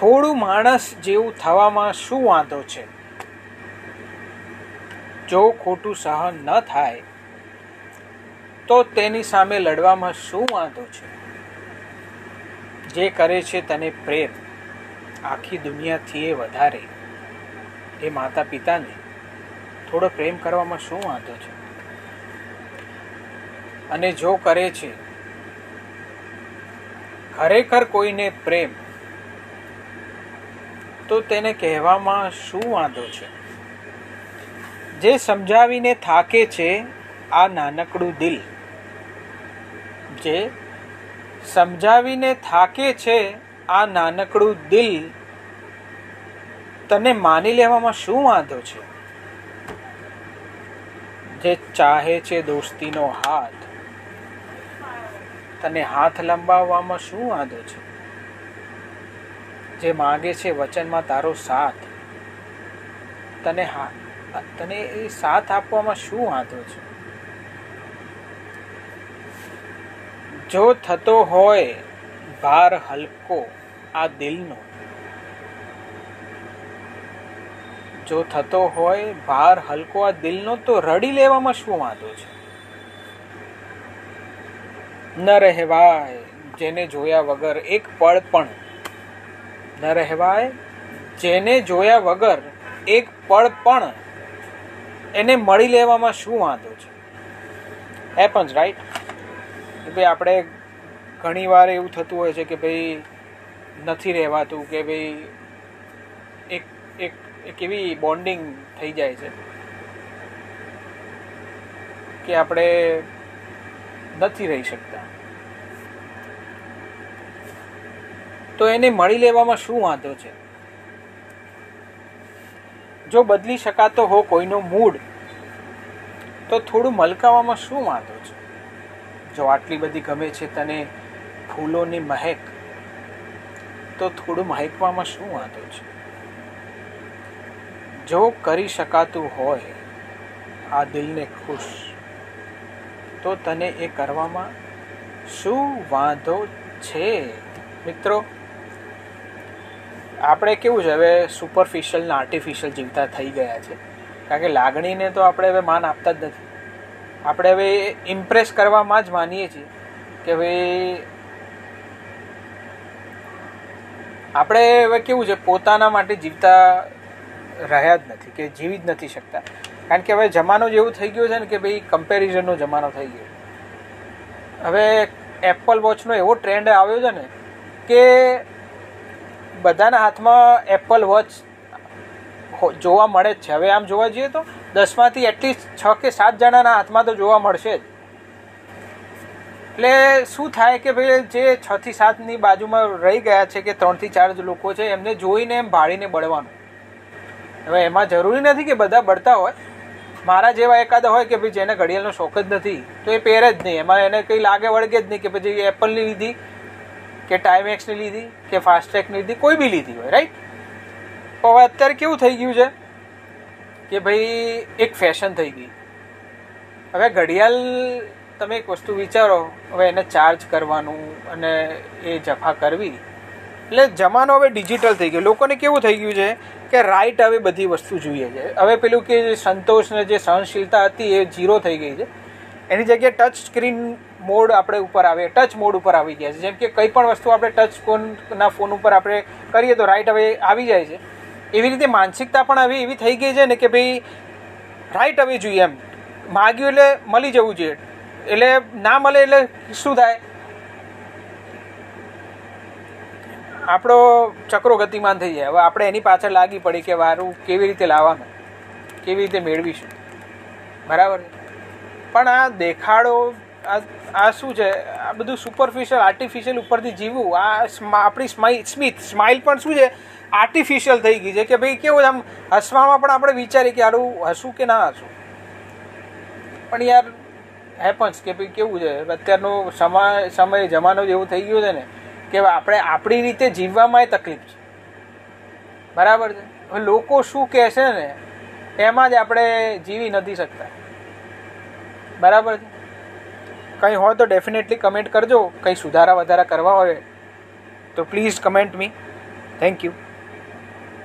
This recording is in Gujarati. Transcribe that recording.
થોડું માણસ જેવું થવામાં શું વાંધો છે? જો ખોટું સહન ન થાય, તો તેની સામે લડવામાં શું વાંધો છે? જે કરે છે તને પ્રેમ. આખી દુનિયાથી એ વધારે. એ માતા પિતાને થોડો પ્રેમ કરવામાં શું વાંધો છે? અને જો કરે છે, ખરેખર કોઈને પ્રેમ તો તેને કહેવામાં શું વાંધો છે? જે સમજાવીને થાકે છે આ નાનકડું દિલ. જે સમજાવીને થાકે છે આ નાનકડું દિલ, તને માની લેવામાં શું વાંધો છે? જે ચાહે છે દોસ્તીનો હાથ, તને હાથ લંબાવવામાં શું વાંધો છે? જે માગે છે વચનમાં તારો સાથ. તને હા, તને એ સાથ આપવામાં શું વાંધો છે? જો થતો હોય, ભાર હલકો આ દિલનો. જો થતો હોય, ભાર હલકો આ દિલનો, તો રડી લેવામાં શું વાંધો છે? ન રહેવાય, જેને જોયા વગર એક પળ પણ ન રહેવાય. જેને જોયા વગર એક પળ પણ એને મળી લેવામાં શું વાંધો છે? હેપન્સ રાઈટ ભાઈ, આપણે ઘણી વાર એવું થતું હોય છે કે ભાઈ, નથી રહેવાતું, કે ભાઈ, એક એક એક એવી બોન્ડિંગ થઈ જાય છે કે આપણે નથી રહી શકતા. તો એને મળી લેવામાં શું વાંધો છે? જો બદલી શકાતો હો કોઈનો મૂડ, તો થોડું મલકાવામાં શું વાંધો છે? જો આટલી બધી ગમે છે તને ફૂલોની મહેક, તો થોડું મહેકવામાં શું વાંધો છે? જો કરી શકાતું હોય, આ દિલને ખુશ, તો તને એ કરવામાં શું વાંધો છે? મિત્રો આપણે કેવું છે, હવે સુપરફિશિયલ ને આર્ટિફિશિયલ જીવતા થઈ ગયા છે. કારણ કે લાગણીને તો આપણે હવે માન આપતા જ નથી. આપણે હવે ઇમ્પ્રેસ કરવામાં જ માનીએ છીએ કે ભાઈ આપણે હવે કેવું છે, પોતાના માટે જીવતા રહ્યા જ નથી કે જીવી જ નથી શકતા. કારણ કે હવે જમાનો જેવું થઈ ગયો છે ને કે ભાઈ કમ્પેરિઝનનો જમાનો થઈ ગયો હવે એપલ વોચનો એવો ટ્રેન્ડ આવ્યો છે ને કે બધાના હાથમાં એપલ વોચ જોવા મળે જ છે. હવે આમ જોવા જઈએ તો દસમાંથી એટલીસ્ટ છ કે સાત જણાના હાથમાં તો જોવા મળશે જ. એટલે શું થાય કે ભાઈ, જે છ થી સાતની બાજુમાં રહી ગયા છે કે ત્રણથી ચાર લોકો છે, એમને જોઈને એમ ભાળીને બળવાનું. હવે એમાં જરૂરી નથી કે બધા બળતા હોય. મારા જેવા એકાદા હોય કે ભાઈ જેને ઘડિયાળનો શોખ જ નથી, તો એ પહેરે જ નહીં. એમાં એને કંઈ લાગે વળગે જ નહીં કે પછી એપલની લીધી કે ટાઈમેક્સની લીધી, કે ફાસ્ટ્રેકની લીધી, કોઈ બી લીધી હોય રાઈટ તો હવે અત્યારે કેવું થઈ ગયું છે? કે ભાઈ, એક ફેશન થઈ ગઈ. હવે ઘડિયાળ તમે એક વસ્તુ વિચારો, હવે એને ચાર્જ કરવાનું અને એ જફા કરવી. એટલે જમાનો હવે ડિજિટલ થઈ ગયો. લોકોને કેવું થઈ ગયું છે કે રાઈટ હવે બધી વસ્તુ જોઈએ છે. હવે પેલું કે સંતોષને જે સહનશીલતા હતી એ ઝીરો થઈ ગઈ છે. એની જગ્યાએ ટચ સ્ક્રીન મોડ આપણે ઉપર આવે ટચ મોડ ઉપર આવી ગયા છે. જેમ કે કંઈ પણ વસ્તુ આપણે ટચ ફોનના ફોન ઉપર આપણે કરીએ તો રાઈટ હવે આવી જાય છે. એવી રીતે માનસિકતા પણ આવી, એવી થઈ ગઈ છે ને કે ભાઈ રાઈટ હવે જોઈએ એમ. માગ્યું એટલે મળી જવું જોઈએ. એટલે ના મળે એટલે શું થાય? આપણો ચક્રો ગતિમાન થઈ જાય. હવે આપણે એની પાછળ લાગી પડી કે વારું કેવી રીતે લાવવાનું? કેવી રીતે મેળવીશું? બરાબર પણ આ દેખાડો, આ શું છે? આ બધું સુપરફિશિયલ આર્ટિફિશિયલ ઉપરથી જીવવું. આ આપણી સ્માઇલ સ્મિથ સ્માઇલ પણ શું છે? આર્ટિફિશિયલ થઈ ગઈ છે કે ભાઈ કેવું આમ હસવામાં પણ આપણે વિચારીએ કે આરું હસું કે ના હસું પણ યાર હેપન્સ કે ભાઈ કેવું છે? અત્યારનો સમય સમય, જમાનો જેવું થઈ ગયો છે ને, કે આપણે આપણી રીતે જીવવામાં તકલીફ છે. બરાબર છે? લોકો શું કહેશે ને, એમાં જ આપણે જીવી નથી શકતા. બરાબર છે. કંઈ હોય તો ડેફિનેટલી કમેન્ટ કરજો. કંઈ સુધારા વધારા કરવા હોય તો please comment me thank you